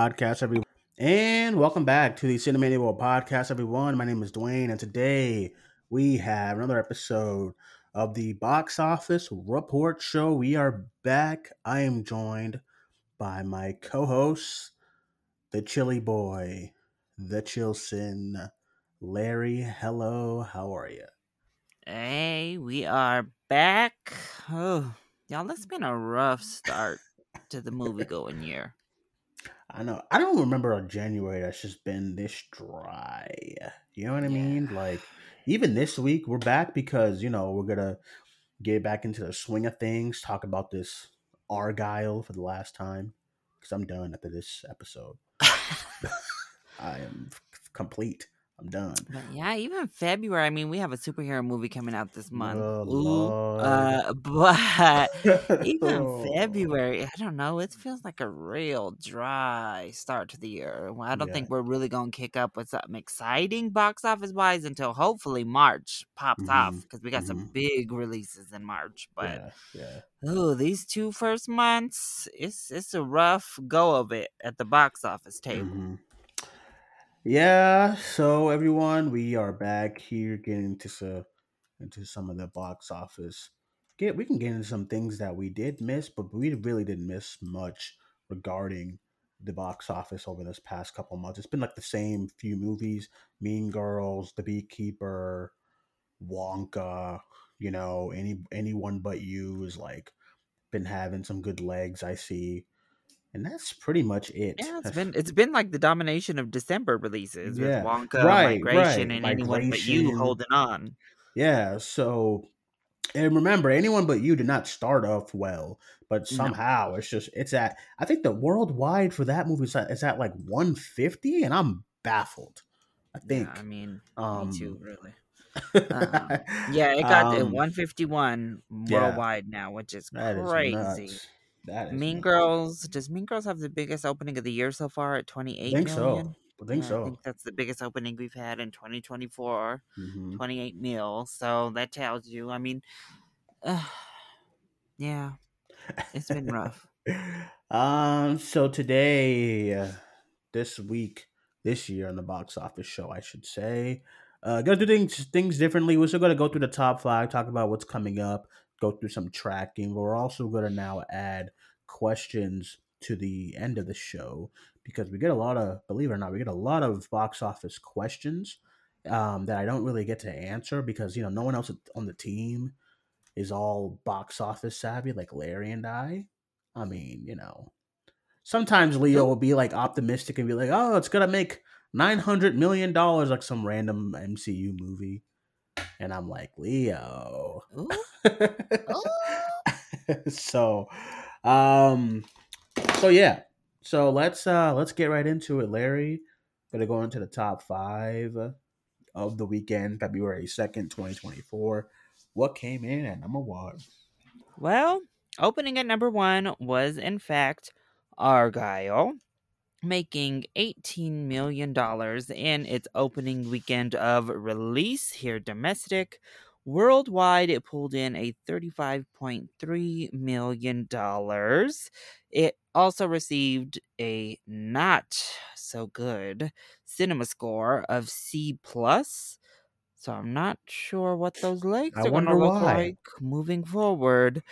podcast, everyone. And welcome back to the Cinemania World podcast, everyone. My name is Duane, and today we have another episode of the Box Office Report Show. We are back. I am joined by my co host, the Chilly Boy, the Chilson, Larry. Hello, how are you? Hey, we are back. Oh, y'all, it's been a rough start to the movie going year. I know. I don't remember a January that's just been this dry. You know what I Yeah. mean? Like, even this week, we're back because, you know, we're going to get back into the swing of things, talk about this Argylle for the last time because I'm done after this episode. I am complete. I'm done. But yeah, even February. I mean, we have a superhero movie coming out this month. Oh, Ooh, uh, but even Oh. February, I don't know. It feels like a real dry start to the year. Well, I don't Yeah. think we're really gonna kick up with something exciting box office wise until hopefully March pops off Mhm, because we got some mhm. big releases in March. But Yeah, yeah. oh, these two first months, it's it's a rough go of it at the box office table. Mhm. Yeah, so everyone, we are back here getting into some into some of the box office. Get we can get into some things that we did miss, but we really didn't miss much regarding the box office over this past couple months. It's been like the same few movies: Mean Girls, The Beekeeper, Wonka. You know, any anyone but you is like been having some good legs. I see, and that's pretty much it. Yeah, it's That's- been it's been like the domination of December releases Yeah, with Wonka, right, Migration, right, and anyone but you holding on. Yeah, so and remember, anyone but you did not start off well, but No. somehow it's just it's at I think the worldwide for that movie is at, is at like 150, and I'm baffled. I think. Yeah, I mean, um, me too, really. Um, Yeah, it got to um, 151 yeah. worldwide now, which is crazy. That Mean. Girls, does Mean Girls have the biggest opening of the year so far at 28 I think million? so. I think Yeah, so. I think that's the biggest opening we've had in 2024. Mhm. 28 mil. So that tells you. I mean, uh, yeah, it's been rough. um. So today, uh, this week, this year on the box office show, I should say, uh, gonna do things things differently. We're still gonna go through the top five, talk about what's coming up, go through some tracking. But we're also gonna now add questions to the end of the show because we get a lot of, believe it or not, we get a lot of box office questions um, that I don't really get to answer because you know no one else on the team is all box office savvy like Larry and I. I mean, you know, sometimes Leo will be like optimistic and be like, "Oh, it's gonna make nine hundred million dollars," like some random MCU movie, and I'm like, Leo. So, um, so yeah, so let's uh let's get right into it, Larry. Gonna go into the top five of the weekend, February second, twenty twenty four. What came in at number one? Well, opening at number one was in fact Argylle, making $18 million in its opening weekend of release here domestic. Worldwide, it pulled in a $35.3 million. It also received a not so good cinema score of C plus. So I'm not sure what those legs I are going to look why. like moving forward.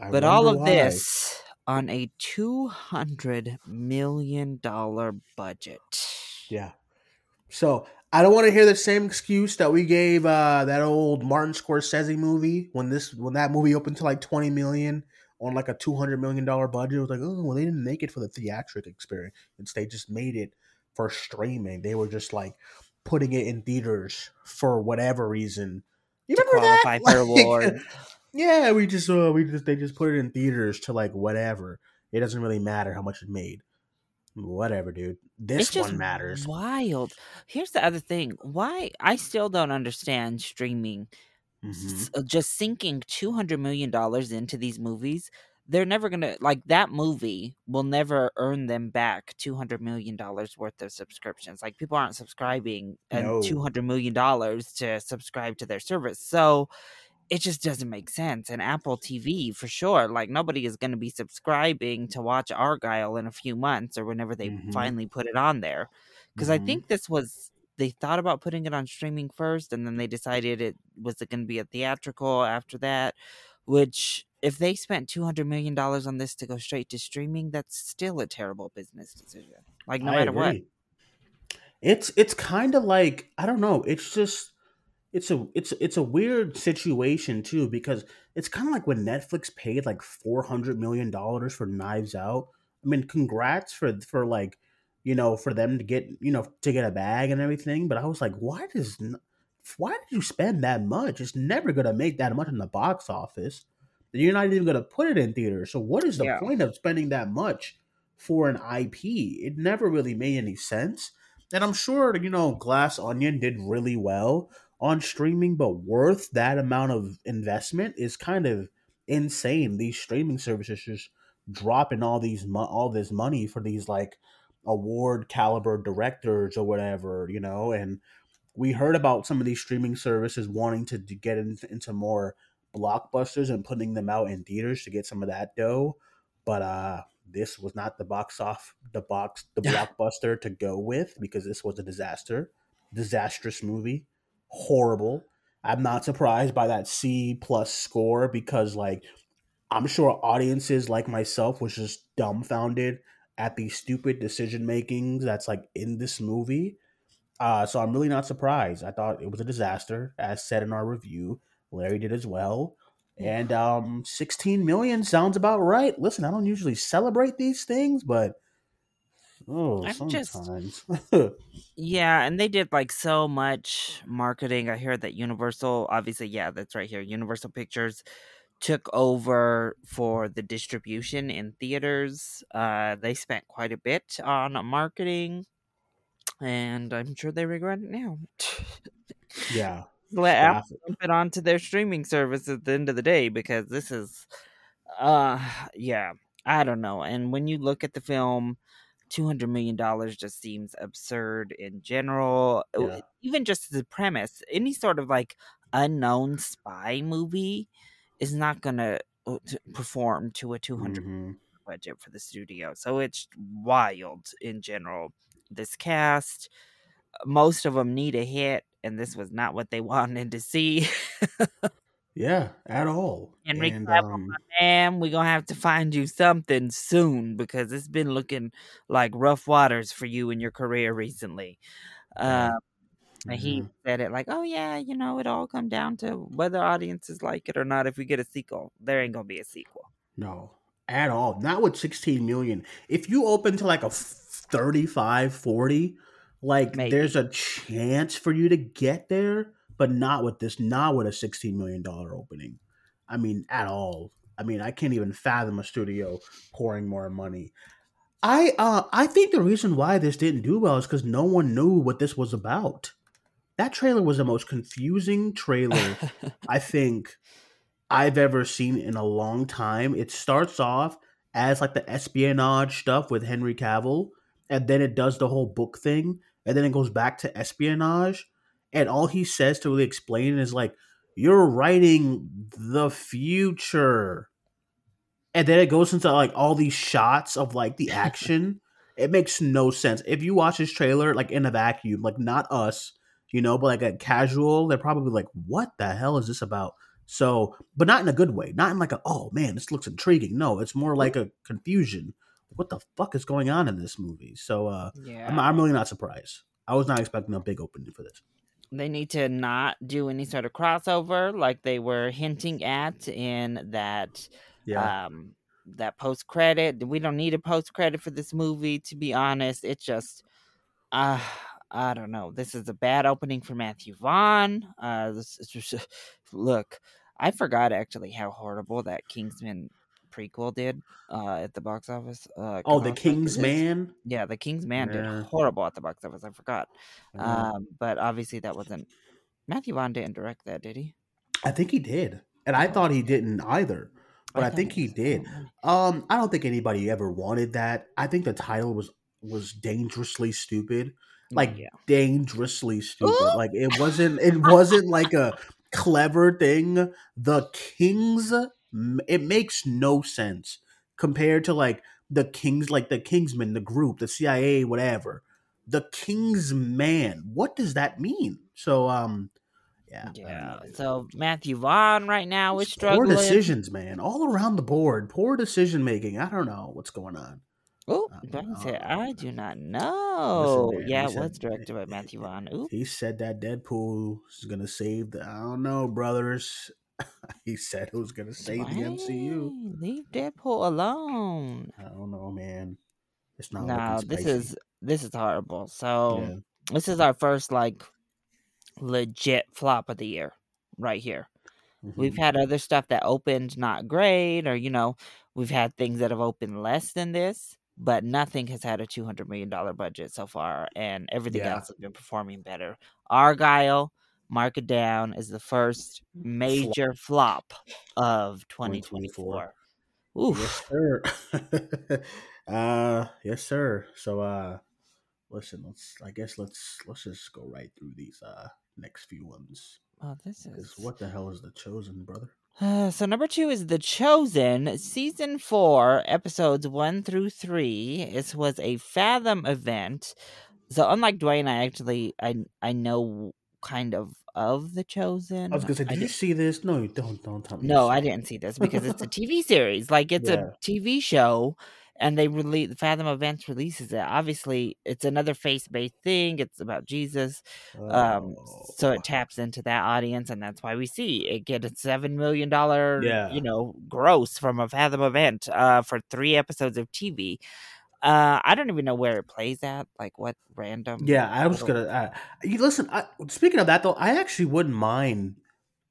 I but all of why. this on a two hundred million dollar budget. Yeah. So I don't want to hear the same excuse that we gave uh, that old Martin Scorsese movie when this when that movie opened to like twenty million on like a two hundred million dollar budget. It was like, oh, well, they didn't make it for the theatric experience. Instead, they just made it for streaming. They were just like putting it in theaters for whatever reason. You remember that? Like. Yeah, we just uh, we just they just put it in theaters to like whatever. It doesn't really matter how much it made. Whatever, dude. This it's one matters. wild. Here's the other thing. Why I still don't understand streaming Mhm. s- uh, just sinking two hundred million dollars into these movies. They're never gonna like that movie will never earn them back two hundred million dollars worth of subscriptions. Like people aren't subscribing and two hundred million dollars to subscribe to their service. So it just doesn't make sense. And Apple TV for sure, like nobody is going to be subscribing to watch Argylle in a few months or whenever they Mhm. finally put it on there. Because I Mhm. think this was they thought about putting it on streaming first, and then they decided it was it going to be a theatrical after that. Which, if they spent two hundred million dollars on this to go straight to streaming, that's still a terrible business decision. Like no I matter what. It's it's kind of like I don't know. It's just it's a it's it's a weird situation too because it's kind of like when Netflix paid like four hundred million dollars for Knives Out. I mean, congrats for for like you know for them to get you know to get a bag and everything. But I was like, why does why did you spend that much? It's never gonna make that much in the box office. You're not even gonna put it in theaters. So what is the Yeah. point of spending that much for an IP? It never really made any sense. And I'm sure you know Glass Onion did really well on streaming, but worth that amount of investment is kind of insane. These streaming services just dropping all these mo- all this money for these like award caliber directors or whatever, you know. And we heard about some of these streaming services wanting to, get into, into more blockbusters and putting them out in theaters to get some of that dough, but uh this was not the box off the box the blockbuster to go with because this was a disaster disastrous movie horrible. I'm not surprised by that c plus score because like i'm sure audiences like myself was just dumbfounded at the stupid decision makings that's like in this movie. Uh so i'm really not surprised. I thought it was a disaster as said in our review. Larry did as well. And um 16 million sounds about right. Listen i don't usually celebrate these things but oh I'm just- sometimes Yeah, and they did like so much marketing. I heard that Universal, obviously, yeah, that's right here. Universal Pictures took over for the distribution in theaters. Uh, they spent quite a bit on marketing, and I'm sure they regret it now. yeah Let Apple dump it onto their streaming service at the end of the day because this is, uh, yeah, I don't know. And when you look at the film, two hundred million dollars just seems absurd in general. Yeah. Even just the premise, any sort of like unknown spy movie is not gonna uh, perform to a two hundred Mhm. budget for the studio. So it's wild in general. This cast, most of them need a hit, and this was not what they wanted to see. Yeah at all Henry and um we're gonna have to find you something soon because it's been looking like rough waters for you in your career recently. Uh, and he mhm. said it like, "Oh yeah, you know, it all come down to whether audiences like it or not. If we get a sequel, there ain't gonna be a sequel." No, at all. Not with 16 million. If you open to like a 35, 40, like Maybe. there's a chance for you to get there, but not with this, not with a 16 million dollar opening. I mean, at all. I mean, I can't even fathom a studio pouring more money. I uh I think the reason why this didn't do well is because no one knew what this was about. That trailer was the most confusing trailer I think I've ever seen in a long time. It starts off as like the espionage stuff with Henry Cavill, and then it does the whole book thing, and then it goes back to espionage, and all he says to really explain is like, "You're writing the future," and then it goes into like all these shots of like the action. it makes no sense if you watch this trailer like in a vacuum, like not us, you know, but like a casual, they're probably like, "What the hell is this about?" So, but not in a good way. Not in like a, "Oh man, this looks intriguing." No, it's more like a confusion. What the fuck is going on in this movie? So, uh, yeah, I'm, I'm really not surprised. I was not expecting a big opening for this. They need to not do any sort of crossover like they were hinting at in that um that post credit we don't need a post credit for this movie to be honest. It just uh i don't know. This is a bad opening for matthew vaughn. Uh this is just, look i forgot actually how horrible that kingsman prequel did uh at the box office uh oh, the King's Man. yeah the king's man Yeah. did horrible at the box office i forgot Uh, um but obviously that wasn't matthew vaughn didn't direct that did he I think he did, and I thought he didn't either. But I, thought think he did. Um, I don't think anybody ever wanted that. I think the title was was dangerously stupid. Like yeah dangerously stupid. Like it wasn't it wasn't like a clever thing, the Kings, it makes no sense compared to like the Kings, like the Kingsmen, the group, the CIA, whatever. The King's Man. What does that mean? So, um, yeah, yeah. So Matthew Vaughn right now is struggling. Poor decisions, man, all around the board. Poor decision making. I don't know what's going on. Oh, Brian said. "I do not know." man, yeah, it was directed by Matthew Vaughn. Ooh, He said that Deadpool is gonna save the. I don't know, brothers. he said it was gonna save the MCU. Leave Deadpool alone. I don't know, man. It's not. No, this is this is horrible. So Yeah. this is our first like legit flop of the year, right here. We've Mhm. had other stuff that opened not great, or you know, we've had things that have opened less than this, but nothing has had a two hundred million dollar budget so far, and everything Yeah. else has been performing better. Argylle, mark it down, as the first major flop of twenty twenty four. Oof. Yes, sir. uh, yes, sir. So, uh, listen. Let's. I guess let's let's just go right through these uh next few ones. Oh, this is what the hell is the chosen brother? Uh, so number two is The Chosen, season four, episodes one through three. This was a Fathom event. So unlike Duane, I actually I I know kind of of The Chosen. I was gonna say, I did you see this? No, don't. Don't tell me. no, I didn't see this because it's a TV series. Like it's Yeah. a TV show, and they release the Fathom Events releases it. Obviously, it's another face based thing. It's about Jesus. Um, so Oh. it taps into that audience, and that's why we see it get a seven million dollar, Yeah. you know, gross from a Fathom event, uh, for three episodes of TV. Uh, I don't even know where it plays at, like what random. Yeah, I was gonna. Uh, you listen. I, speaking of that, though, I actually wouldn't mind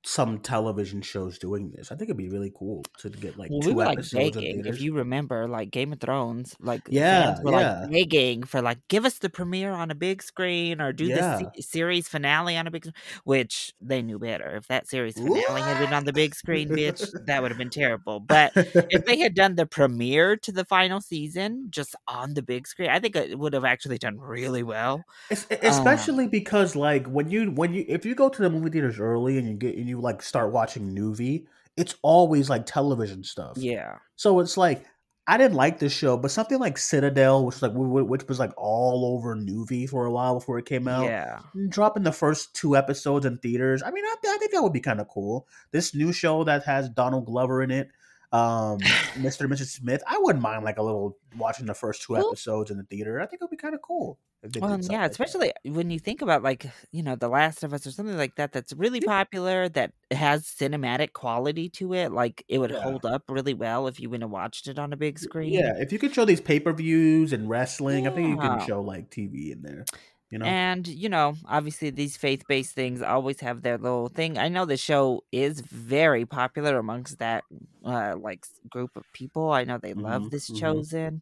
some television shows doing this. I think it'd be really cool to get like Well, two we were episodes in begging, if you remember, like Game of Thrones, like Yeah, were yeah. like begging for like give us the premiere on a big screen or do Yeah. the se- series finale on a big, which they knew better. If that series finale had been on the big screen, bitch, that would have been terrible. But if they had done the premiere to the final season just on the big screen, I think it would have actually done really well. Um, especially because like when you when you if you go to the movie theaters early and you get and you like start watching Noovie, it's always like television stuff. Yeah, So it's like I didn't like this show, but something like Citadel, which like which was like all over Noovie for a while before it came out. yeah. Dropping the first two episodes in theaters. I mean, I, I think that would be kind of cool. This new show that has Donald Glover in it, um, Mr. and Mrs. Smith. I wouldn't mind like a little watching the first two Well- episodes in the theater. I think it would be kind of cool. If they did Well, yeah, like that. especially when you think about like you know The Last of Us or something like that. That's really Yeah. popular. That has cinematic quality to it. Like it would Yeah. hold up really well if you went and watched it on a big screen. Yeah, if you could show these pay per views and wrestling, I think you can show like TV in there. You know, And you know, obviously these faith-based things always have their little thing. I know the show is very popular amongst that uh like group of people. I know they love Mhm, this mhm. chosen.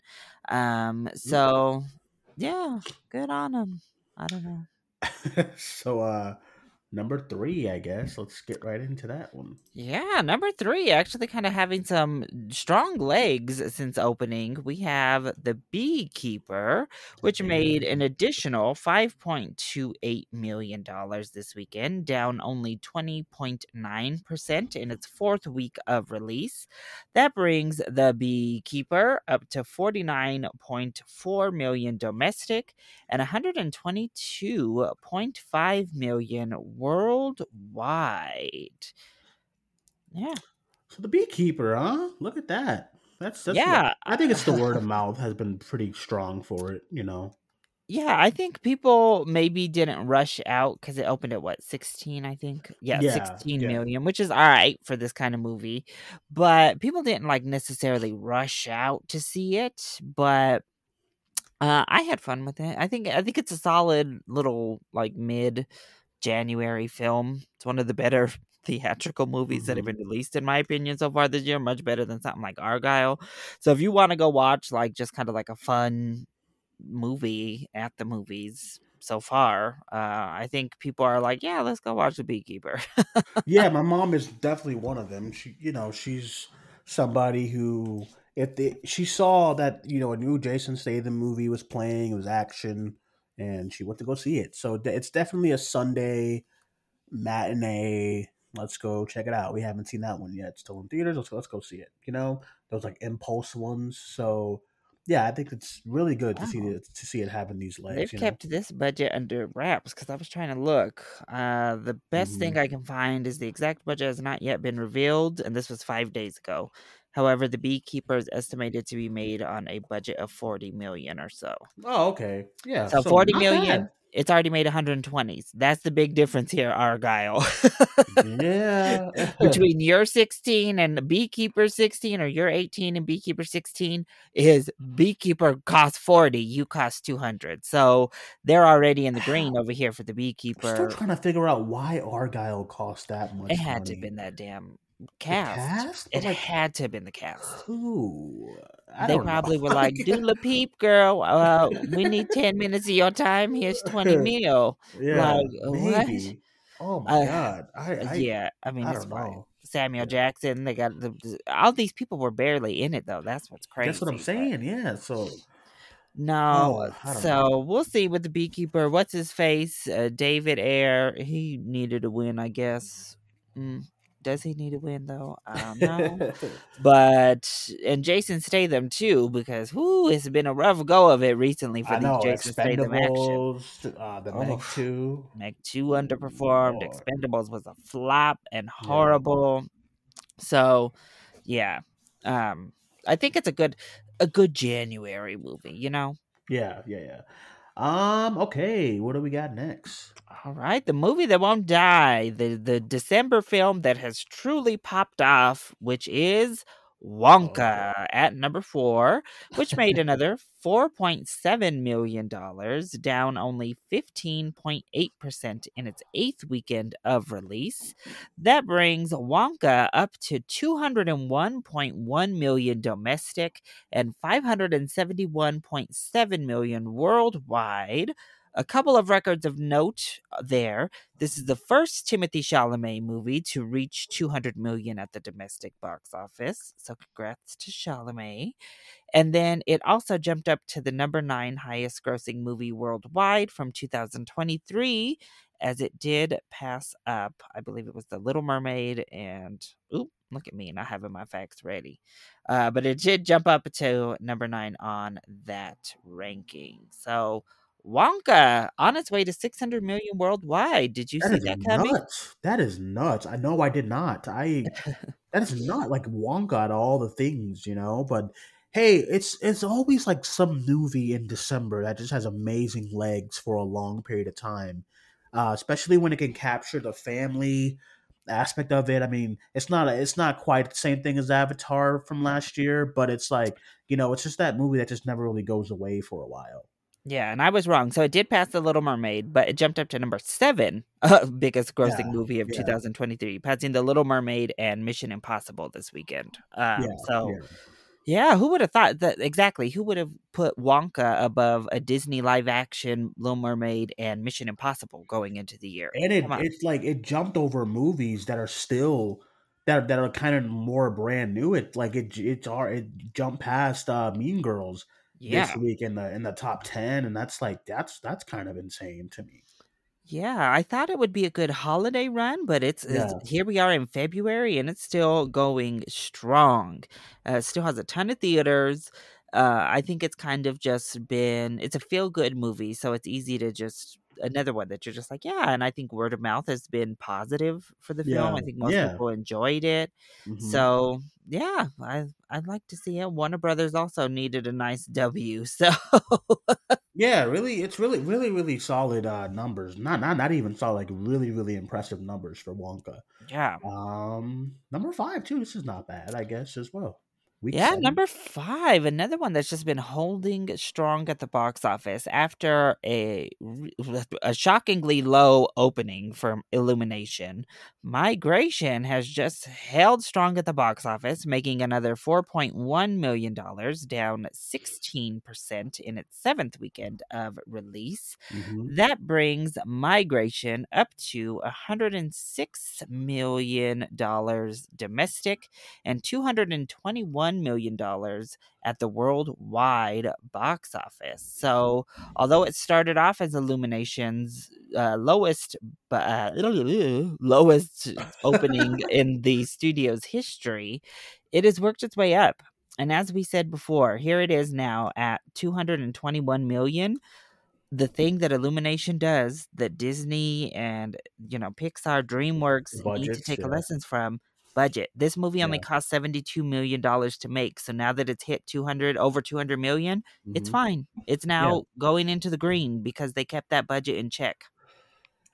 Um so yeah, good on them. I don't know. so uh number three, I guess. Let's get right into that one. Yeah, number three, actually kind of having some strong legs since opening. We have The Beekeeper, which made an additional $5.28 million this weekend, down only 20.9% in its fourth week of release. That brings The Beekeeper up to 49.4 million domestic and 122.5 million worldwide. Yeah. So the beekeeper, huh? Look at that. That's that's Yeah, I think it's the word of mouth has been pretty strong for it. You know. Yeah, I think people maybe didn't rush out because it opened at what, 16, I think? Yeah, Yeah, sixteen yeah. million, which is all right for this kind of movie. But people didn't like necessarily rush out to see it. But uh, I had fun with it. I think I think it's a solid little like mid January film. It's one of the better theatrical movies that have Mhm. been released in my opinion so far this year. Much better than something like Argylle. So if you want to go watch like just kind of like a fun movie at the movies so far, uh, I think people are like, yeah, let's go watch The Beekeeper. yeah, my mom is definitely one of them. She, you know, she's somebody who, if they, she saw that, you know, a new Jason Statham movie was playing, it was action, and she went to go see it. So it's definitely a Sunday matinee let's go check it out. We haven't seen that one yet. It's still in theaters. Let's let's go see it. You know, those like impulse ones. So yeah, I think it's really good to see it to see it having these legs. They've you know? kept this budget under wraps because I was trying to look. Uh, the best Mhm. thing I can find is the exact budget has not yet been revealed, and this was five days ago. However, the Beekeeper is estimated to be made on a budget of forty million or so. Oh, okay. Yeah. So forty not million, bad. it's already made 120s. That's the big difference here, Argylle. Yeah. Between your 16 and the Beekeeper 16, or your 18 and Beekeeper 16, is Beekeeper costs 40, you cost 200. So they're already in the green over here for the I'm still Beekeeper. trying to figure out why Argylle cost that much It had to have been that damn cast. cast? It like had to have been the cast. who? I They don't know. probably were like, "Dua Lipa, girl, uh, we need ten minutes of your time. Here's twenty mil." yeah, Like uh, what? maybe. Oh my Uh, god. I I, yeah, I mean I fine. know. Samuel Jackson, they got the, the- all these people were barely in it though. That's what's crazy. That's what I'm but- saying. Yeah. So No, Oh, so we'll see with the beekeeper. What's his face? Uh, David Ayer. He needed a win, I guess. Mm, does he need a win though? I don't know. but and Jason Statham too, because who it's been a rough go of it recently for I these know Jason Statham action. Uh, the Meg Oh. Two. Meg Two underperformed. Lord. Expendables was a flop and horrible. So, yeah, um, I think it's a good a good January movie. You know. Yeah, yeah, yeah. Um. Okay. What do we got next? All right, the movie that won't die, the the December film that has truly popped off, which is Wonka at number four, which made another four point seven million dollars, down only fifteen point eight percent in its eighth weekend of release. That brings Wonka up to two hundred and one point one million domestic and five hundred and seventy one point seven million worldwide. A couple of records of note uh, there. This is the first Timothée Chalamet movie to reach 200 million at the domestic box office. So congrats to Chalamet. And then it also jumped up to the number 9 highest grossing movie worldwide from 2023 as it did pass up. I believe it was The Little Mermaid and oop, look at me not having my facts ready. Uh, but it did jump up to number 9 on that ranking. So Wonka on its way to 600 million worldwide. Did you That see that coming? nuts. That is nuts. I know I did not. I that is not like Wonka at all the things, you know, but hey, it's it's always like some movie in December that just has amazing legs for a long period of time. Uh, especially when it can capture the family aspect of it. I mean, it's not a, it's not quite the same thing as Avatar from last year, but it's like, you know, it's just that movie that just never really goes away for a while. Yeah, and I was wrong. So it did pass The Little Mermaid, but it jumped up to number seven, uh, biggest grossing Yeah, movie of yeah. 2023, passing The Little Mermaid and Mission Impossible this weekend. Um, yeah. so yeah. yeah, who would have thought that exactly? Who would have put Wonka above a Disney live action Little Mermaid and Mission Impossible going into the year? and it it's like it jumped over movies that are still that that are kind of more brand new. It like it it's all it jumped past uh Mean Girls yeah. this week in the in the top ten, and that's like that's that's kind of insane to me. Yeah, I thought it would be a good holiday run, but it's, it's here we are in February and it's still going strong. Uh, still has a ton of theaters. Uh, I think it's kind of just been it's a feel good movie, so it's easy to just another one that you're just like, yeah. And I think word of mouth has been positive for the film. Yeah, I think most yeah. people enjoyed it. Mhm. So yeah, I I'd like to see it. Warner Brothers also needed a nice W, so yeah, really, it's really really really solid uh numbers. Not not not even solid, like really really impressive numbers for Wonka. yeah. Um, number five too. This is not bad, I guess as well. Week Yeah, seven. number five, another one that's just been holding strong at the box office after a a shockingly low opening for Illumination. Migration has just held strong at the box office, making another four point one million dollars, down sixteen percent in its seventh weekend of release. Mhm. That brings migration up to $106 million domestic and $221 $121 million at the worldwide box office. So, although it started off as Illumination's uh, lowest, uh, lowest opening in the studio's history, it has worked its way up. And as we said before, here it is now at 221 million the thing that Illumination does that Disney and you know Pixar, DreamWorks Budgets, need to take yeah. lessons from budget. This movie only cost seventy two million dollars to make, so now that it's hit two hundred over two hundred million, mm-hmm. it's fine. It's now yeah. going into the green because they kept that budget in check.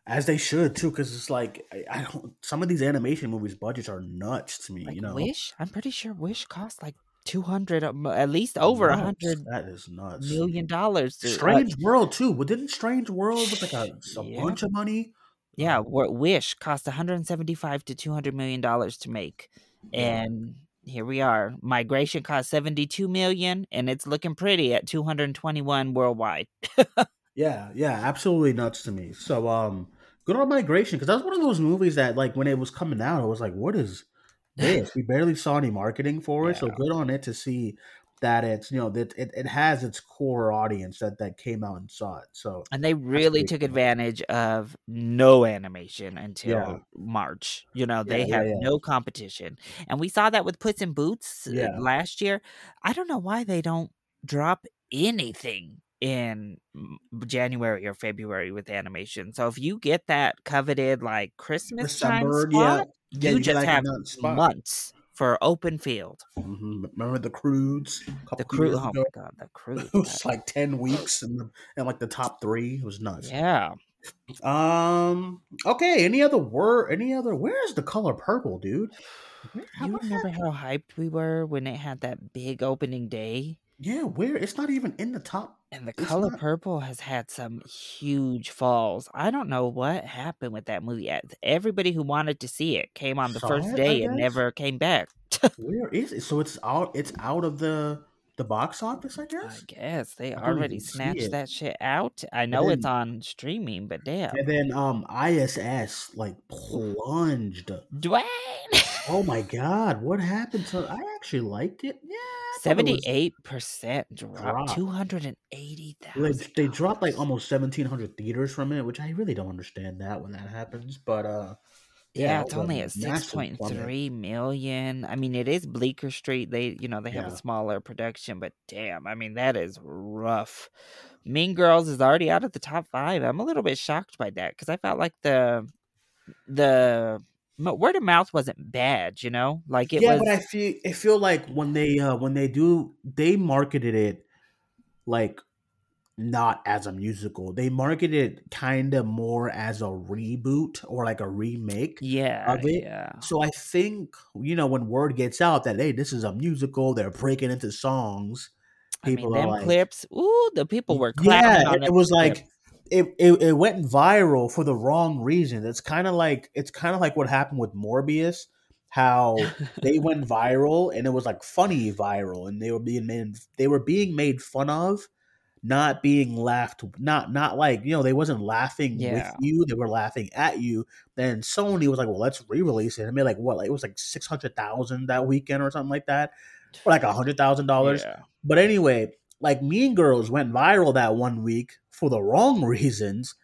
As they should too, because it's like I, I, don't. Some of these animation movies budgets are nuts to me. Like you know, Wish. I'm pretty sure Wish cost like two hundred, um, at least over a hundred. That is nuts. Million dollars. Strange uh, World too. Well, didn't Strange World with like a, a yeah. bunch of money? Yeah, Wish cost 175 to 200 million dollars to make, and here we are. Migration cost 72 million, and it's looking pretty at 221 worldwide. yeah, yeah, absolutely nuts to me. So, um, good on Migration because that was one of those movies that, like, when it was coming out, I was like, "What is this?" we barely saw any marketing for it, yeah. so good on it to see that it's you know that it, it has its core audience that that came out and saw it so and they really took advantage of no animation until yeah. march you know they yeah, have yeah, no competition. And we saw that with puss in boots uh, last year. I don't know why they don't drop anything in january or february with animation. So if you get that coveted like christmas December, time spot, you, you just have months for open field. Mm-hmm. Remember the Croods? The Croods. Oh my god, the Croods. it was like ten weeks and and like the top three. It was nuts. Yeah. Um. Okay. Any other word? Any other? Where's the color purple, dude? How, you remember how hyped we were when it had that big opening day? Yeah, where it's not even in the top. And the color not... purple has had some huge falls. I don't know what happened with that movie. Everybody who wanted to see it came on the Saw first it, day and never came back. where is it? So it's out. It's out of the the box office. I guess. I guess they I already snatched that shit out. I know then, it's on streaming, but damn. And then um ISS like plunged. Duane. oh my god, what happened to? I actually liked it. Yeah. Seventy-eight percent drop. Two hundred and eighty thousand. They, they dropped like almost seventeen hundred theaters from it, which I really don't understand that when that happens. But uh, yeah, yeah it's only at six point three million. I mean, it is Bleecker Street. They, you know, they have yeah. a smaller production, but damn, I mean, that is rough. Mean Girls is already out of the top five. I'm a little bit shocked by that because I felt like the the word of mouth wasn't bad, you know, like it yeah, was. but I feel I feel like when they uh when they do they marketed it like not as a musical. They marketed it kind of more as a reboot or like a remake. Yeah, of it. Yeah. So I think you know when word gets out that hey, this is a musical, they're breaking into songs. People I mean, them like, clips. Ooh, the people were clapping. Yeah, it was like it, it, it went viral for the wrong reason. It's kind of like it's kind of like what happened with Morbius, how they went viral and it was like funny viral, and they were being made they were being made fun of, not being laughed, not not like you know they wasn't laughing yeah. with you, they were laughing at you. Then Sony was like, well, let's re-release it. I mean, like what? Like it was like six hundred thousand that weekend or something like that, or like a hundred thousand yeah. dollars. But anyway, like Mean Girls went viral that one week for the wrong reasons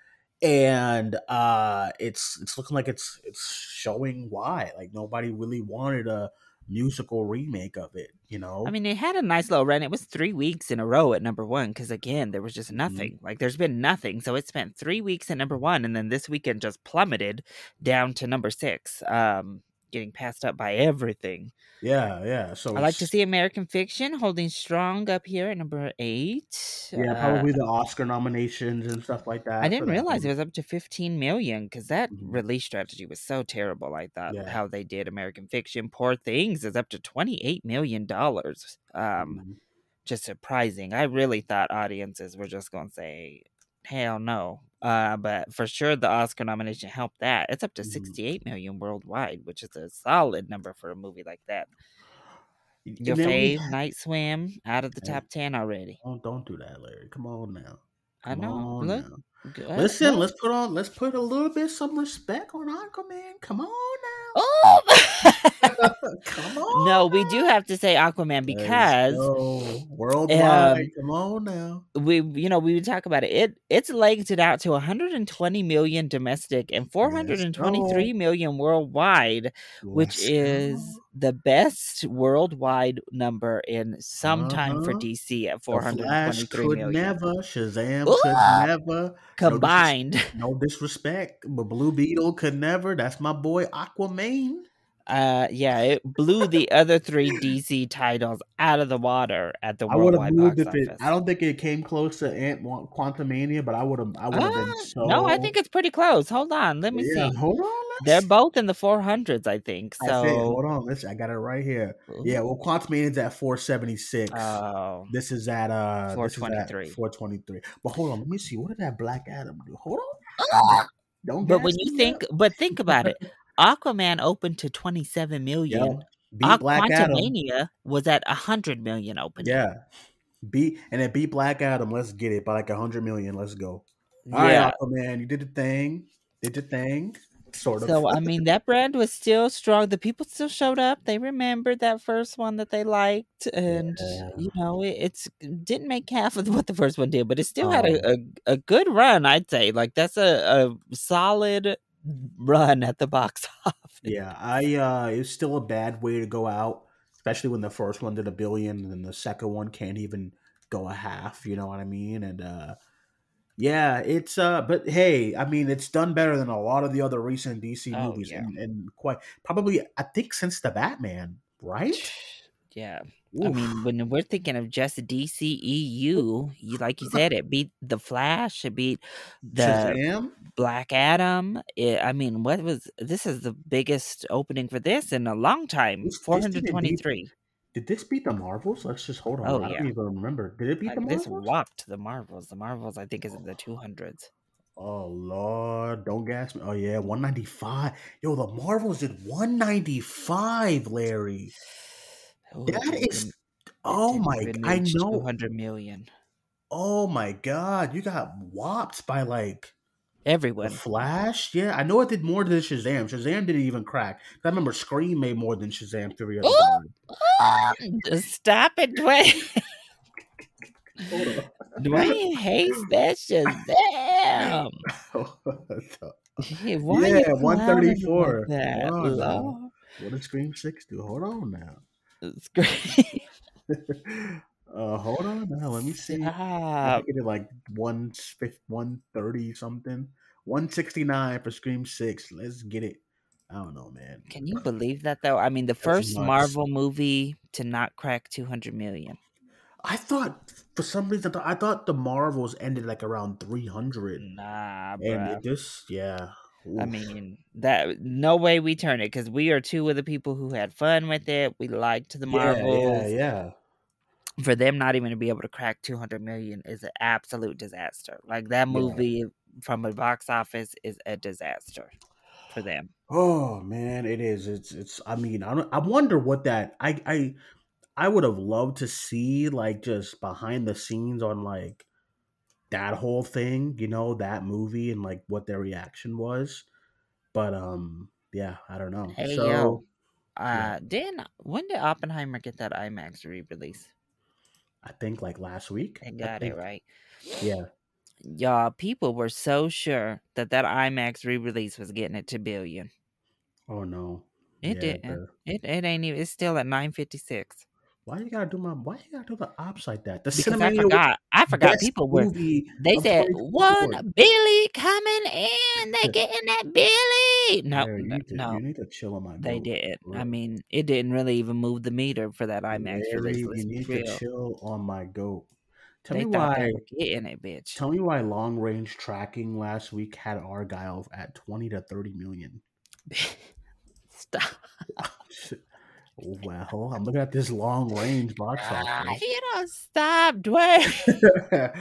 and uh it's it's looking like it's it's showing why like nobody really wanted a musical remake of it you know i mean it had a nice little run it was three weeks in a row at number one because again there was just mm-hmm. nothing mm-hmm. like there's been nothing so it spent three weeks at number one and then this weekend just plummeted down to number six um getting passed up by everything. Yeah, yeah. So I like to see American Fiction holding strong up here at number eight. Yeah, probably uh, the Oscar nominations and stuff like that. I didn't realize it was up to fifteen million because that mm-hmm. release strategy was so terrible. I thought yeah. how they did American Fiction. Poor Things is up to twenty eight million dollars. Um, mm-hmm. just surprising. I really thought audiences were just going to say Hell no. Uh, but for sure, the Oscar nomination helped that. It's up to mm-hmm. 68 million worldwide, which is a solid number for a movie like that. Your fave. Night Swim, out of the top 10 already. Oh, don't do that, Larry. Come on now. Come I know. Look, Listen, let's put on let's put a little bit some respect on Aquaman. Come on now. Oh come on. no, we do have to say Aquaman because worldwide. Um, come on now. We you know we would talk about it. It it's legged it out to 120 million domestic and 423 million worldwide, which Let's is go. the best worldwide number in some uh-huh. time for uh-huh. DC at 423 could. Never Shazam Ooh! could never combined. No, dis- no disrespect, but Blue Beetle could never. That's my boy Aquaman. Uh, yeah, it blew the other three DC titles out of the water at the I have moved if it. I don't think it came close to Ant Quantumania, but I would have. I would have uh, been so. No, I think it's pretty close. Hold on, let me yeah, see. Hold on. They're both in the four hundreds, I think. So I hold on, listen, I got it right here. Yeah, well, Quantumania is at four seventy six. Oh, this is at uh four twenty three. Four twenty three. But hold on, let me see. What did that Black Adam do? Hold on. Ah, don't. But when you think, up. but think about it. Aquaman opened to 27 million. Beat Aqu- Black Quantumania Adam. was at 100 million opening. Yeah. Beat and it beat Black Adam. Let's get it by like 100 million. Let's go. All yeah. right, Aquaman, you did the thing. Did the thing. Sort of. So I mean that brand was still strong. The people still showed up. They remembered that first one that they liked, and yeah. you know it, it's didn't make half of what the first one did, but it still had a, oh. a, a, good run. I'd say like that's a, a solid run at the box office. Yeah, I uh it's still a bad way to go out, especially when the first one did a billion and the second one can't even go a half, you know what I mean? And uh yeah, it's uh but hey, I mean it's done better than a lot of the other recent DC oh, movies yeah. and, and quite probably I think since the Batman, right? Yeah. Oof. I mean, when we're thinking of just DCEU, you like you said, it beat the Flash, it beat the Shazam? Black Adam. It, I mean, what was this? Is the biggest opening for this in a long time. Four hundred twenty-three. Did this beat the Marvels? Let's just hold on. Oh, I yeah. don't even remember. Did it beat the Marvels? This whopped the Marvels. The Marvels, I think, is in the oh. two hundreds. Oh Lord, don't gas me. Oh yeah, one ninety five. Yo, the Marvels did one ninety five, Larry. Oh, that is. Oh my! I know. Two hundred million. Oh my god! You got whopped by like everyone. Flash, yeah, I know it did more than Shazam. Shazam didn't even crack. I remember Scream made more than Shazam three years ago. Stop it, Duane. Duane hates that Shazam. yeah, one thirty four. What did Scream Six do? Hold on now. It's great. uh, hold on now. Let me see. I think it like one one thirty something. One sixty nine for Scream Six. Let's get it. I don't know, man. Can you believe that though? I mean, the first. Marvel movie to not crack two hundred million. I thought for some reason I thought the Marvels ended like around three hundred. Nah, bro. And it just yeah. Oof. I mean, that no way we turn it because we are two of the people who had fun with it. We liked the Marvels. Yeah, yeah, yeah. For them not even to be able to crack 200 million is an absolute disaster. Like that movie yeah. from a box office is a disaster for them. Oh man, it is. It's it's. I mean, I I wonder what that I I I would have loved to see like just behind the scenes on like that whole thing, you know, that movie and like what their reaction was. But um, yeah, I don't know. Hey so, yo, uh, yeah. Dan, when did Oppenheimer get that IMAX re-release? I think like last week. I got I it right. Yeah. Y'all, people were so sure that that IMAX re-release was getting it to billion. Oh no, it yeah, didn't. The... It it ain't even. It's still at nine fifty six. Why you gotta do my? Why you gotta do the ops like that? The because I forgot. I forgot. People were. They said one Billy coming in. They getting that Billy. No, Larry, no, to, no. You need to chill on my. They did. Right. I mean, it didn't really even move the meter for that IMAX Larry, release. You need real. to chill on my goat. Tell they me why. getting it, bitch. Tell me why long range tracking last week had Argylle at twenty to thirty million. Stop. Oh, Well, I'm looking at this long range box ah, office. you don't stop, Duane.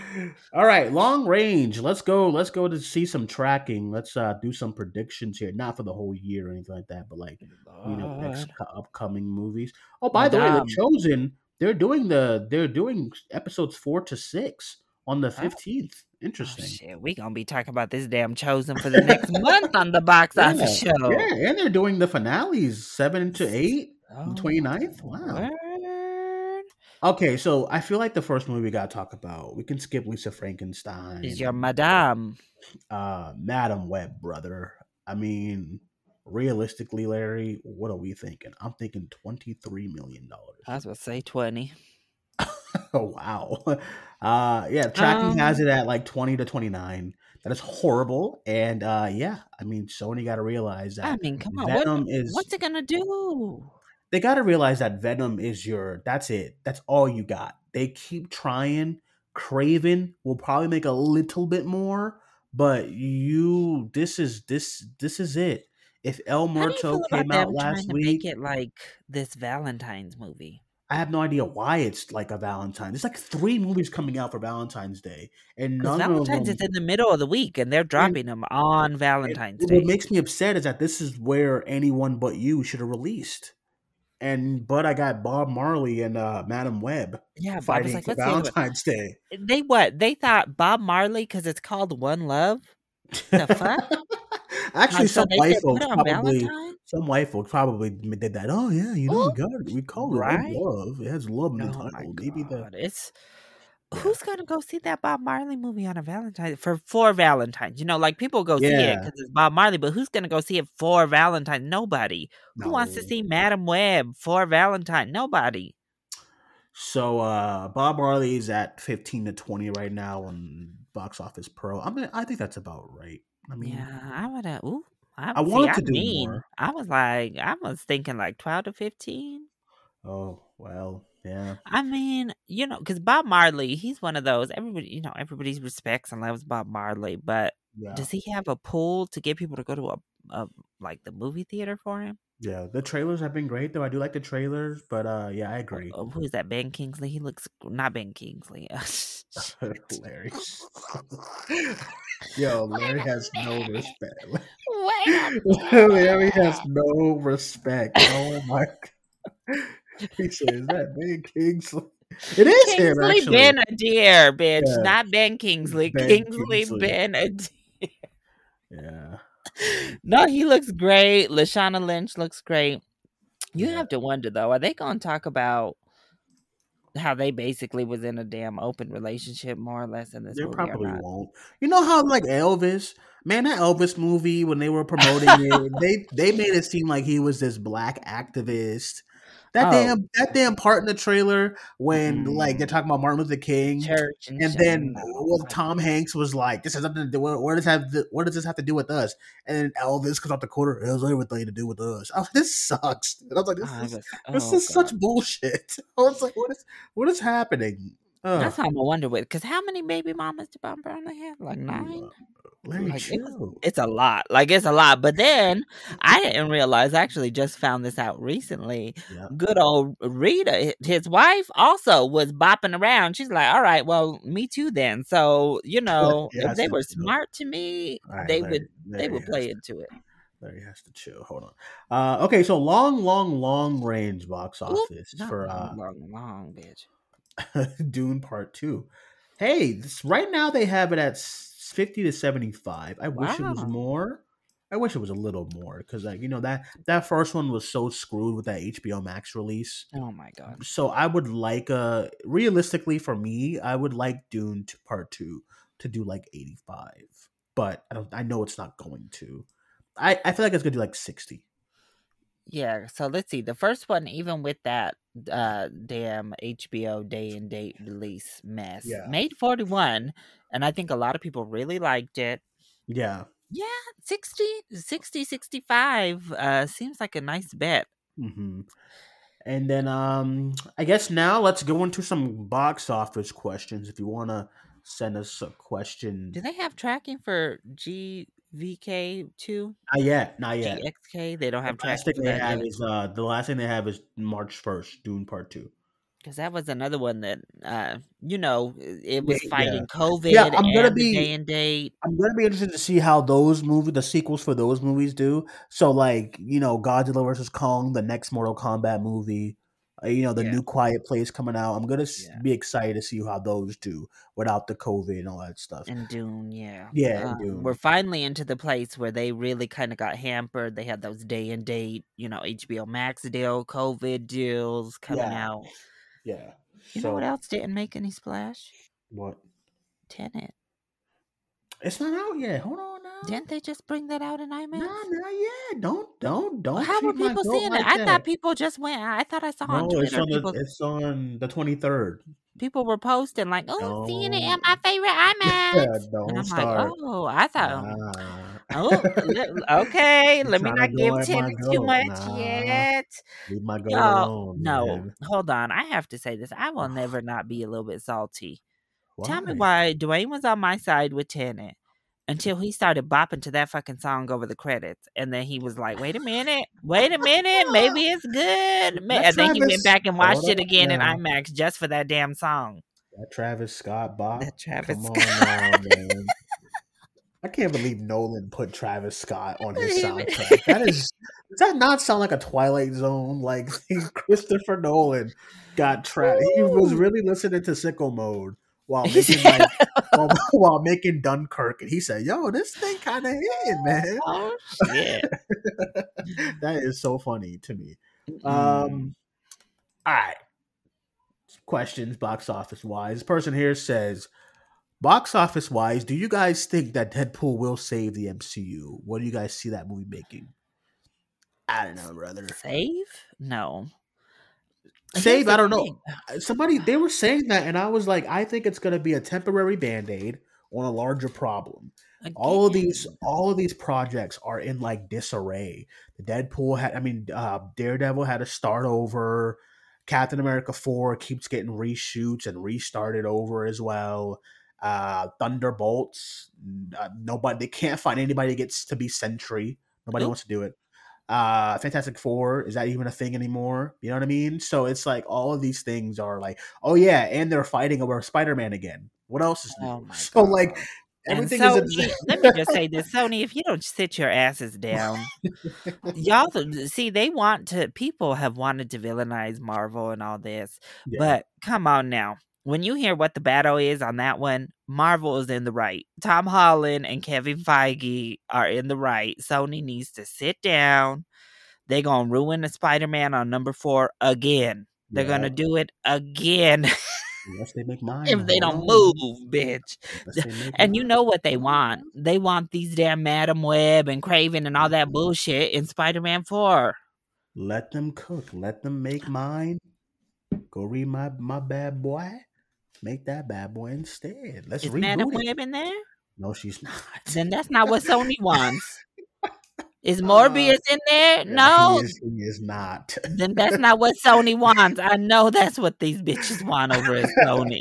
All right, long range. Let's go. Let's go to see some tracking. Let's uh, do some predictions here. Not for the whole year or anything like that, but like you know, next upcoming movies. Oh, by the way, the Chosen. They're doing the. They're doing episodes four to six on the fifteenth. Oh, Interesting. Oh, shit, we gonna be talking about this damn chosen for the next month on the box yeah, office show. Yeah, and they're doing the finales seven to eight. The 29th? Wow. Okay, so I feel like the first movie we gotta talk about. We can skip Lisa Frankenstein. Is your madame? uh Madam Web, brother. I mean, realistically, Larry, what are we thinking? I'm thinking twenty three million dollars. I was gonna say twenty. oh wow. Uh yeah, tracking Um, has it at like twenty to twenty nine. That is horrible. And uh yeah, I mean Sony gotta realize that I mean, come on. What, Venom is what's it gonna do? They got to realize that Venom is your that's it. That's all you got. They keep trying. Kraven will probably make a little bit more, but you this is this this is it. If El Muerto came out last week, make it like this Valentine's movie? I have no idea why it's like a Valentine. There's like three movies coming out for Valentine's Day, and none Valentine's of is them. in the middle of the week, and they're dropping them on and Valentine's what Day. makes me upset is that this is where anyone but you should have released. And but I got Bob Marley and uh, Madam Web Yeah, but was fighting like, for let's Valentine's Day. They what? They thought Bob Marley because it's called One Love. The fuck? Actually, Like, some they white folks put it on probably Valentine's. some white folks probably did that. Oh yeah, you know Ooh, we got it. We call it right? love. It has love in the Oh title. Maybe the! It's who's gonna go see that Bob Marley movie on a Valentine for for Valentine's? You know, like people go see it because it's Bob Marley, but who's gonna go see it for Valentine? Nobody. Who wants to see Madam Web for Valentine? Nobody. So uh Bob Marley is at fifteen to twenty right now on Box Office Pro. I mean, I think that's about right. I mean, Yeah, I would have. Ooh, I I see. wanted I to do mean, more. I was like, I was thinking like twelve to fifteen. Oh well, yeah, I mean, you know, because Bob Marley, he's one of those. Everybody, you know, everybody respects and loves Bob Marley, but yeah, does he have a pull to get people to go to a, a like the movie theater for him? yeah. The trailers have been great though. I do like the trailers, but uh, yeah, I Uh, agree. uh, who is that? Ben Kingsley. He looks not Ben Kingsley. Larry, yo, Larry has no respect. Larry has no respect. Oh my! He says that Ben Kingsley. It is him Kingsley actually. Ben Adir, bitch. Yeah, Not Ben Kingsley. Ben Kingsley Kingsley. Ben Adir. Yeah, No, he looks great. Lashana Lynch looks great. You yeah. have to wonder though, are they gonna talk about how they basically was in a damn open relationship more or less in this They movie probably won't. You know how like Elvis, man, that Elvis movie when they were promoting it, they they made it seem like he was this black activist. That Oh, damn that damn part in the trailer when like they're mm, talking about Martin Luther King, church and and then well, Tom Hanks was like, "This has nothing to do. What, what does have to, what does this have to do with us?" And then Elvis comes out the corner. It has everything to do with us. I was like, this sucks. And I was like, this is was, this oh is such bullshit. I was like, what is what is happening? That's how I'm wonder with. Because how many baby mamas did Bob Brown have? Like nine. Larry, Like it was. chill. It's a lot. Like it's a lot. But then I didn't realize. I actually just found this out recently. Yeah. Good old Rita, his wife, also was bopping around. She's like, "All right, well, me too then." So you know, if they were smart to me, right, they Larry. would they would play to. into it. Larry has to chill. Hold on. Uh, okay, so long, long, long range box office for long, uh, long, long, bitch. Dune Part Two. Hey, this, right now they have it at s- fifty to seventy-five. I wish it was more. I wish it was a little more because, like, you know that that first one was so screwed with that HBO Max release. Oh my god. So I would like, uh, realistically for me, I would like Dune to Part Two to do like eighty-five, but I don't. I know it's not going to. I I feel like it's gonna do like sixty. Yeah, so let's see. The first one, even with that uh damn HBO day and date release mess, Yeah. made 41, and I think a lot of people really liked it. Yeah. Yeah, 60, 60, 65 uh seems like a nice bet. hmm And then um I guess now let's go into some box office questions. If you want to send us a question, Do they have tracking for GVK2? not yet, not yet. GXK? They don't have The last thing they have yet. is uh the last thing they have is March first, Dune Part Two. Because that was another one that, uh, you know, it was Yeah, fighting yeah, COVID yeah. I'm gonna and the day be and date. I'm gonna be interested to see how those movie, the sequels for those movies, do. So like you know, Godzilla versus Kong, the next Mortal Kombat movie. Uh, you know, the Yeah. new Quiet Place coming out. I'm gonna Yeah. be excited to see how those do without the COVID and all that stuff. And Dune, yeah. Yeah, Um, Dune. we're finally into the place where they really kind of got hampered. They had those day and date, you know, HBO Max deal, COVID deals coming Yeah. out. Yeah. You know what else didn't make any splash? what? Tenet. It's not out yet. Hold on now. Didn't they just bring that out in IMAX? Nah, not yet. Don't don't don't How were people seeing like it? I that. thought people just went. I thought I saw on No, it's Twitter on the people it's on the twenty third. people were posting like, "Oh, seeing it in my favorite yeah, IMAX," and don't I'm like, start. "Oh, I thought, Nah. oh, okay, let me not give Tenet too much Nah. yet." Leave my Y'all, alone, no, man. hold on. I have to say this. I will never not be a little bit salty. Tell me Why? why Duane was on my side with Tenet until he started bopping to that fucking song over the credits, and then he was like, "Wait a minute, wait a minute, maybe it's good." That And then he went back and watched it again in now. IMAX just for that damn song. That Travis Scott bop. That Travis Come Scott. on now, man. I can't believe Nolan put Travis Scott on his soundtrack. That is does that not sound like a Twilight Zone? Like Christopher Nolan got Travis. He was really listening to Sicko Mode while making like while, while making Dunkirk, and he said, "Yo, this thing kind of hitting, man." "Oh shit." that is so funny to me. Mm. Um, all right. Questions, box office wise. This person here says, box office wise, do you guys think that Deadpool will save the MCU? What do you guys see that movie making? I don't know, brother. Save? No. Save? I don't know. Somebody they were saying that, and I was like, I think it's gonna be a temporary band aid on a larger problem. all of these all of these projects are in like disarray. The Deadpool had I mean uh Daredevil had to start over. Captain America 4 keeps getting reshoots and restarted over as well. Uh Thunderbolts, uh, nobody they can't find anybody that gets to be Sentry. Nobody Nope. wants to do it. Uh Fantastic 4 is that even a thing anymore? You know what I mean? So it's like all of these things are like, oh yeah, and they're fighting over Spider-Man again. What else is new? Oh so like everything Sony, is a let me just say this, Sony, if you don't sit your asses down, y'all see they want to people have wanted to villainize Marvel and all this. Yeah. But come on now. When you hear what the battle is on that one, Marvel is in the right. Tom Holland and Kevin Feige are in the right. Sony needs to sit down. They're going to ruin the Spider Man on number four again. They're going to do it again Unless they make mine. if they don't move, bitch. And you know what they want. They want these damn Madam Web and Kraven and all that mm-hmm. bullshit in Spider Man 4. Let them cook. Let them make mine. Go read my my bad boy. Make that bad boy instead. Let's Is Madam it. Web in there? No, she's not. Then that's not what Sony wants. Is Uh, Morbius in there? yeah, No. he is, he is not. Then that's not what Sony wants. I know that's what these bitches want over at Sony.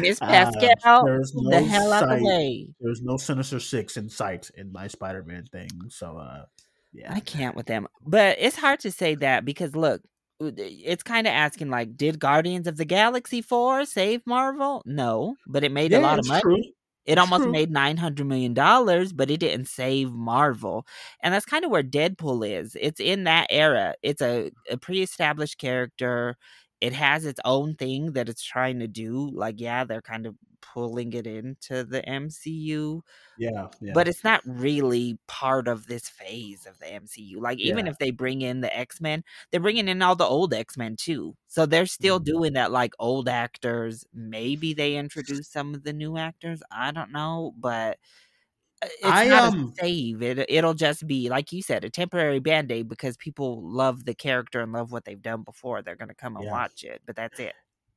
Miss Uh, Pascal, move no the hell out the way. There's no Sinister Six in sight in my Spider-Man thing. So, uh, yeah. I can't with them. But it's hard to say that because look, Uh, it's kind of asking like, did Guardians of the Galaxy 4 save Marvel? No, but it made a lot of money. true. It It's almost true. made nine hundred million dollars, but it didn't save Marvel, and that's kind of where Deadpool is. It's in that era. It's a, a pre-established character. It has its own thing that it's trying to do. Like, yeah, they're kind of pulling it into the MCU, Yeah, yeah. but it's not really part of this phase of the MCU. Like, even Yeah. if they bring in the X Men, they're bringing in all the old X Men too. So they're still Mhm. doing that, like old actors. Maybe they introduce some of the new actors. I don't know, but it's I, not um, a save. It it'll just be like you said, a temporary band aid because people love the character and love what they've done before. They're gonna come and Yeah. watch it, but that's it.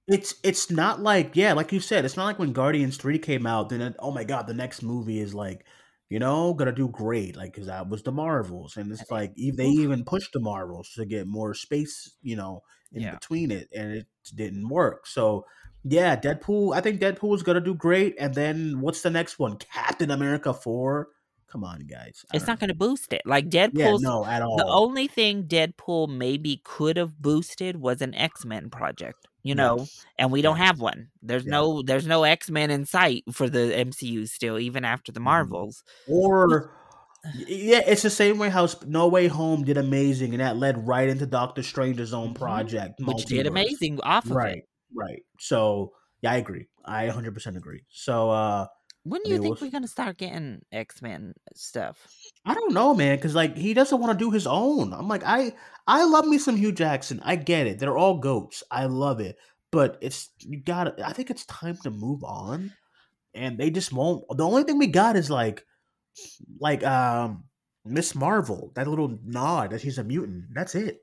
It's it's not like yeah, like you said, it's not like when Guardians Three came out. Then it, oh my god, the next movie is like, you know, gonna do great. Like because that was the Marvels, and it's like e- they even pushed the Marvels to get more space, you know, in Yeah. between it, and it didn't work. So yeah, Deadpool. I think Deadpool is gonna do great. And then what's the next one? Captain America Four. Come on, guys. I It's not gonna boost it. Like Deadpool. Yeah, no, at all. the only thing Deadpool maybe could have boosted was an X Men project. You know, Yes, and we don't have one. There's yeah. no there's no X Men in sight for the MCU still, even after the Mhm. Marvels. Or Yeah, it's the same way how No Way Home did amazing, and that led right into Doctor Strange's own Mhm. project, which did amazing off of Right, it. Right. So yeah, I agree. I 100 percent agree. So uh When do I you mean, think we're gonna start getting X Men stuff? I don't know, man, because like he doesn't want to do his own. I'm like, I I love me some Hugh Jackman. I get it. They're all goats. I love it. But it's you gotta I think it's time to move on. And they just won't the only thing we got is like like um Miss Marvel, that little nod that she's a mutant. That's it.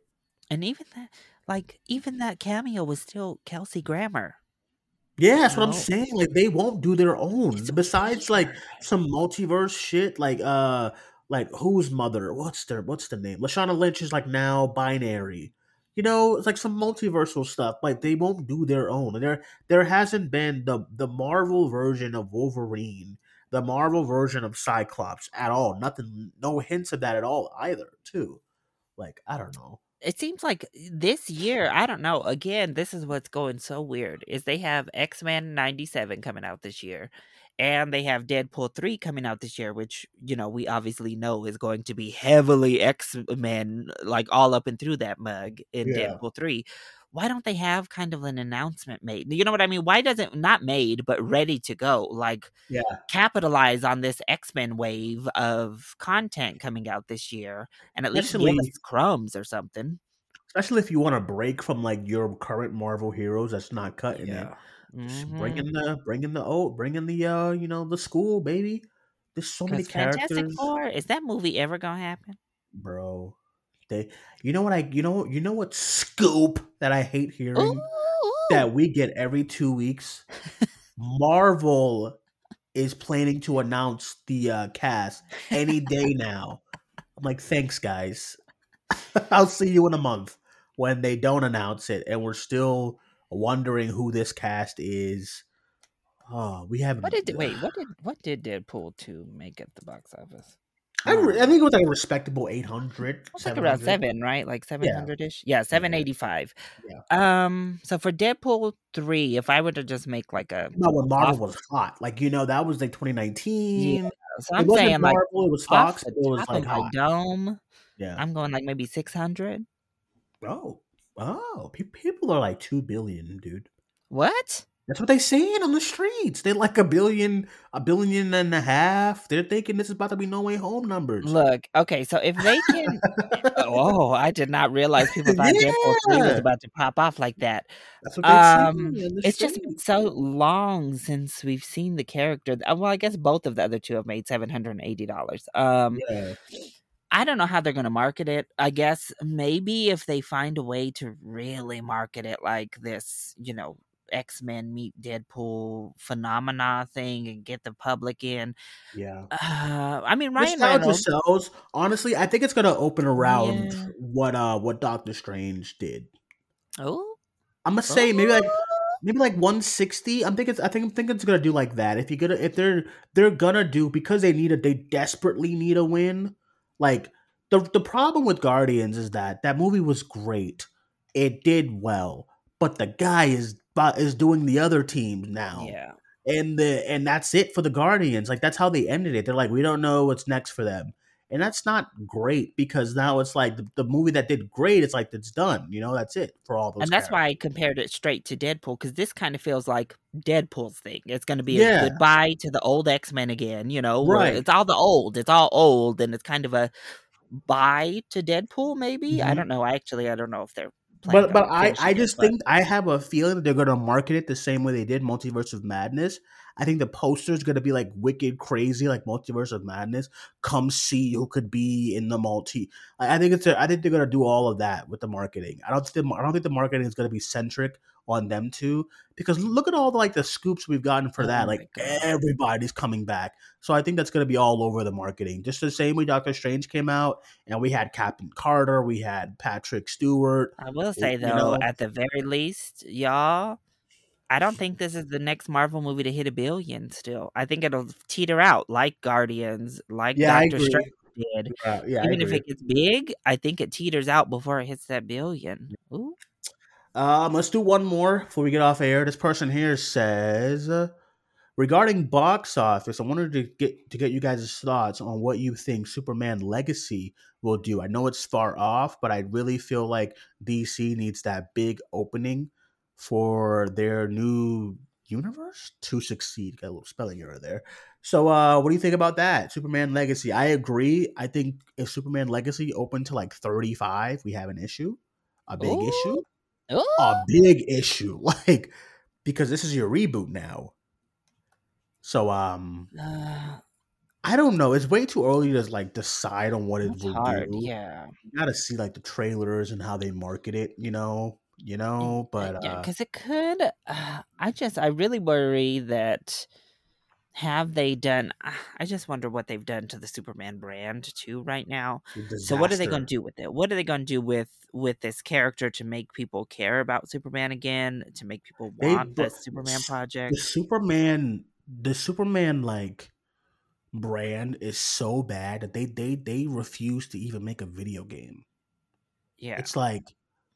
And even that, like, even that cameo was still Kelsey Grammer. Yeah, that's what I'm saying. Like they won't do their own. It's Besides like some multiverse shit, like uh like whose mother? What's their what's the name? Lashana Lynch is like now binary. You know, it's like some multiversal stuff. Like they won't do their own. And There there hasn't been the the Marvel version of Wolverine, the Marvel version of Cyclops at all. Nothing no hints of that at all either, too. Like, I don't know. It seems like this year i don't know again this is what's going so weird is they have x-men 97 coming out this year and they have deadpool 3 coming out this year which you know we obviously know is going to be heavily x-men like all up and through that mug in Yeah. deadpool 3 why don't they have kind of an announcement made you know what i mean why doesn't not made but ready to go like Yeah. capitalize on this x-men wave of content coming out this year and at least give us crumbs or something Especially if you want to break from like your current Marvel heroes that's not cutting it. Just Mhm. Bring in the bringing the old bringing the uh you know the school baby. There's so many 'Cause Fantastic characters, Four is that movie ever gonna happen? bro. They you know what I you know you know what scoop that I hate hearing Ooh, that we get every two weeks. Marvel is planning to announce the uh, cast any day now. I'm like, thanks, guys. I'll see you in a month when they don't announce it, and we're still wondering who this cast is. Oh, we haven't. what did wait? What did what did Deadpool two make at the box office? I, re- I think it was like a respectable 800. It's like around seven, right? Like seven hundred ish. Yeah, seven eighty five. Yeah. Um. So for Deadpool three, if I were to just make like a, No, when Marvel was hot, like you know, that was like 2019. yeah, so I'm saying like Marvel, it was Fox. but It was like hot. dome, Yeah. I'm going like maybe six hundred. Oh, oh, pe- people are like two billion, dude. What? That's what they saying on the streets. They're like a billion, a billion and a half. They're thinking this is about to be no way home numbers. Look, okay, so if they can, oh, I did not realize people thought Deadpool three was about to pop off like that. That's what they're Um, it's just been so long since we've seen the character. Well, I guess both of the other two have made seven hundred and eighty dollars. Um, yeah. I don't know how they're going to market it. I guess maybe if they find a way to really market it like this, you know, X Men meet Deadpool phenomena thing and get the public in. yeah. Uh, I mean, Ryan Reynolds. sells. Honestly, I think it's gonna open around Yeah. what uh what Doctor Strange did. Oh, I'm gonna say maybe like maybe like 160. I'm thinking I think I'm thinking it's gonna do like that. If you gonna if they're they're gonna do because they need a they desperately need a win. Like the the problem with Guardians is that that movie was great. It did well, but the guy is is doing the other teams now. yeah. And the and that's it for the Guardians. Like that's how they ended it. They're like we don't know what's next for them. And that's not great because now it's like the, the movie that did great. It's like it's done. You know, that's it for all those. and that's characters. why I compared it straight to Deadpool because this kind of feels like Deadpool's thing. It's going to be Yeah. a goodbye to the old X Men again. You know, Right. It's all the old. It's all old, and it's kind of a bye to Deadpool. Maybe I Mhm. don't know. Actually, I don't know if they're. But but I I just but- think I have a feeling that they're gonna market it the same way they did Multiverse of Madness. I think the poster is gonna be like wicked crazy, like Multiverse of Madness. Come see who could be in the multi. I I think it's a, I think they're gonna do all of that with the marketing. I don't think the, I don't think the marketing is gonna be centric on them too because look at all the like the scoops we've gotten for Oh that. Like God. everybody's coming back. So I think that's gonna be all over the marketing. Just the same way Doctor Strange came out and we had Captain Carter, we had Patrick Stewart. I will say you though, know- at the very least, y'all, I don't think this is the next Marvel movie to hit a billion. Still, I think it'll teeter out like Guardians, like Yeah, Doctor. Strange did. Uh, yeah, Even if it gets big, I think it teeters out before it hits that billion. Ooh. Um, let's do one more before we get off air. This person here says, uh, regarding box office, I wanted to get to get you guys' thoughts on what you think Superman Legacy will do. I know it's far off, but I really feel like DC needs that big opening for their new universe to succeed. Got a little spelling error there. So, uh, what do you think about that? Superman Legacy. I agree. I think if Superman Legacy opened to like 35, we have an issue, a big Ooh. issue, Ooh. a big issue. Like, because this is your reboot now. So, um, Uh, I don't know. It's way too early to like decide on what it will hard. do. Yeah. You gotta see like the trailers and how they market it. You know, you know. But yeah, uh, because it could. Uh, I just, I really worry that have they done? I just wonder what they've done to the Superman brand too right now. So what are they going to do with it? What are they going to do with with this character to make people care about Superman again? To make people want br- the Superman s- the project? Superman, the Superman like brand is so bad that they they they refuse to even make a video game. Yeah. It's like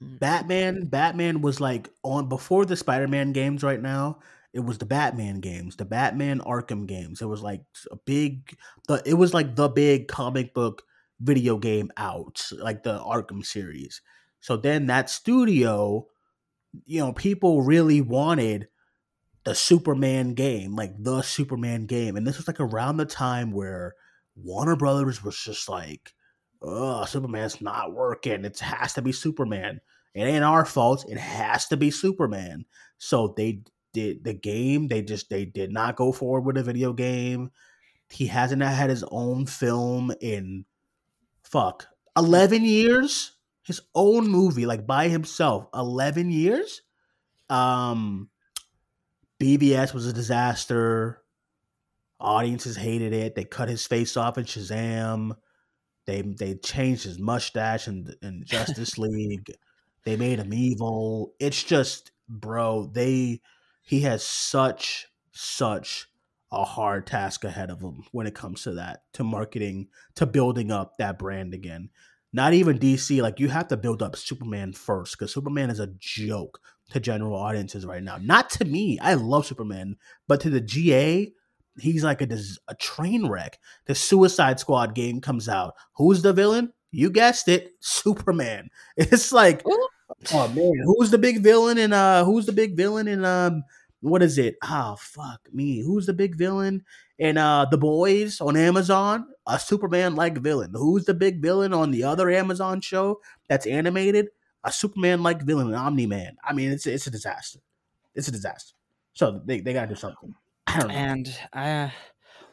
Mm. Batman. Batman was like on before the Spider Man games. Right now, it was the Batman games, the Batman Arkham games. It was like a big. The it was like the big comic book video game out, like the Arkham series. So then that studio, you know, people really wanted the Superman game, like the Superman game. And this was like around the time where Warner Brothers was just like, oh, Superman's not working. It has to be Superman. It ain't our fault. It has to be Superman. So they did the game. They just they did not go forward with a video game. He hasn't had his own film in fuck eleven years. His own movie, like by himself, eleven years. Um, BVS was a disaster. Audiences hated it. They cut his face off in Shazam. They they changed his mustache in, in Justice League. They made him evil. It's just, bro. They he has such such a hard task ahead of him when it comes to that, to marketing, to building up that brand again. Not even DC. Like you have to build up Superman first because Superman is a joke to general audiences right now. Not to me. I love Superman, but to the GA, he's like a, a train wreck. The Suicide Squad game comes out. Who's the villain? You guessed it, Superman. It's like, Ooh. Oh man, who's the big villain in uh who's the big villain in um what is it? Oh fuck me. Who's the big villain in uh The Boys on Amazon? A Superman like villain. Who's the big villain on the other Amazon show that's animated? A Superman like villain, an Omni Man. I mean, it's it's a disaster. It's a disaster. So they, they gotta do something. I don't know. And uh,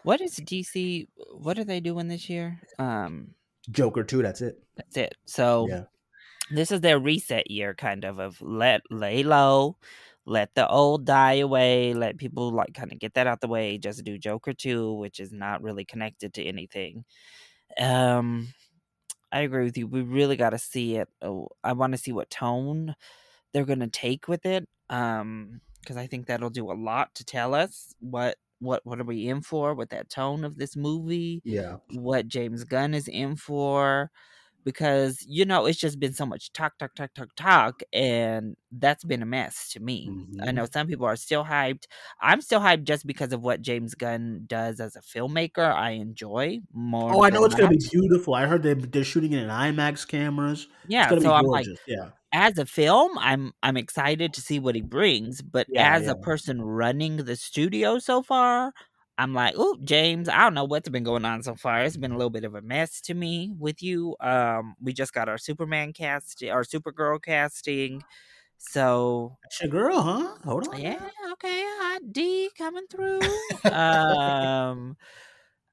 what is DC? What are they doing this year? Um, Joker too. That's it. that's it. So Yeah. This is their reset year, kind of of let lay low, let the old die away, let people like kind of get that out the way. Just do Joker two, which is not really connected to anything. Um, I agree with you. We really got to see it. Oh, I want to see what tone they're gonna take with it. Um, because I think that'll do a lot to tell us what what what are we in for with that tone of this movie Yeah. what James Gunn is in for because you know it's just been so much talk talk talk talk talk and that's been a mess to me. I Mhm. know some people are still hyped. I'm still hyped just because of what James Gunn does as a filmmaker. I enjoy more. Oh, I know it's gonna be beautiful. I heard they they're shooting it in IMAX cameras. Yeah, It's so be I'm like yeah. as a film, I'm I'm excited to see what he brings, but Yeah, as yeah. a person running the studio so far, I'm like, oh, James, I don't know what's been going on so far. It's been a little bit of a mess to me with you. Um, we just got our Superman cast, our Supergirl casting, so It's your girl, huh? Hold on. yeah, okay, hot D coming through. um,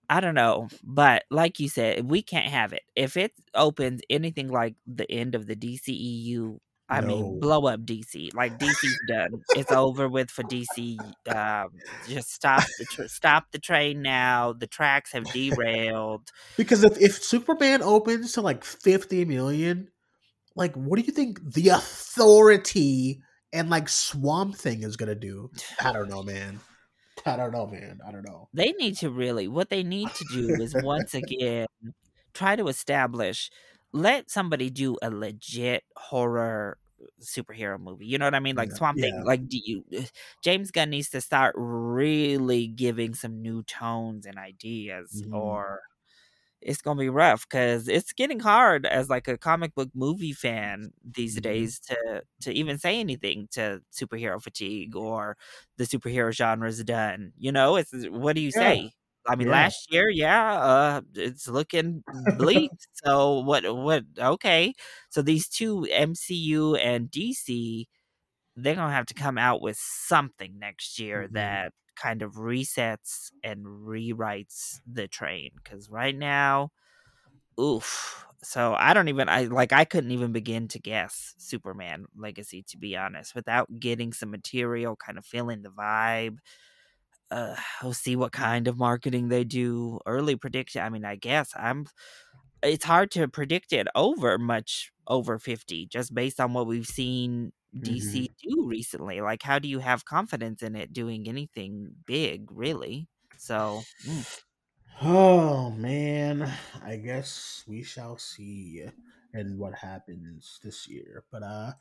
I don't know, but like you said, we can't have it. If it opens anything like the end of the DCEU, I No. mean, blow up DC. Like DC's done. It's over with for DC. Um, just stop the tr- stop the train now. The tracks have derailed. Because if, if Superman opens to like 50 million, like what do you think the authority and like Swamp Thing is gonna do? I don't know, man. I don't know, man. I don't know. They need to really. What they need to do is once again try to establish. Let somebody do a legit horror superhero movie. You know what I mean? Like Yeah, Swamp Thing. yeah. Like, do you? James Gunn needs to start really giving some new tones and ideas, Mhm. or it's gonna be rough because it's getting hard as like a comic book movie fan these Mhm. days to to even say anything to superhero fatigue or the superhero genre is done. You know, it's what do you Yeah. say? I mean, Yeah. last year, yeah, uh, it's looking bleak. so what? What? Okay, so these two MCU and DC, they're gonna have to come out with something next year Mhm. that kind of resets and rewrites the train. Because right now, oof. So I don't even I like I couldn't even begin to guess Superman Legacy to be honest without getting some material, kind of feeling the vibe. Uh, we'll see what kind of marketing they do. Early prediction. I mean, I guess I'm. It's hard to predict it over much over fifty, just based on what we've seen DC do recently. Like, how do you have confidence in it doing anything big, really? So, mm. Oh man, I guess we shall see and what happens this year. But uh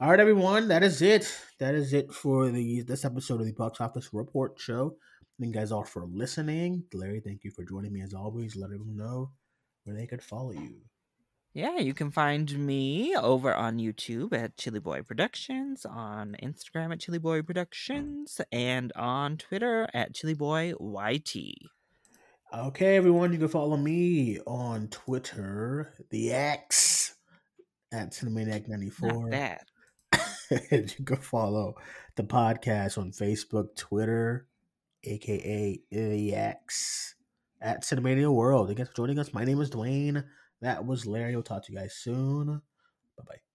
all right everyone, that is it. That is it for the this episode of the Box Office Report Show. Thank you guys all for listening. Larry, thank you for joining me as always. Let everyone know where they could follow you. Yeah, you can find me over on YouTube at Chilly Boy Productions, on Instagram at Chilly Boy Productions, and on Twitter at Chilly Boy YT. Okay, everyone, you can follow me on Twitter, the X at Not Cinemaniac94. that. and you can follow the podcast on Facebook, Twitter, aka X at Cinemania World. Thank you for joining us. My name is Duane. That was Larry. We'll talk to you guys soon. Bye bye.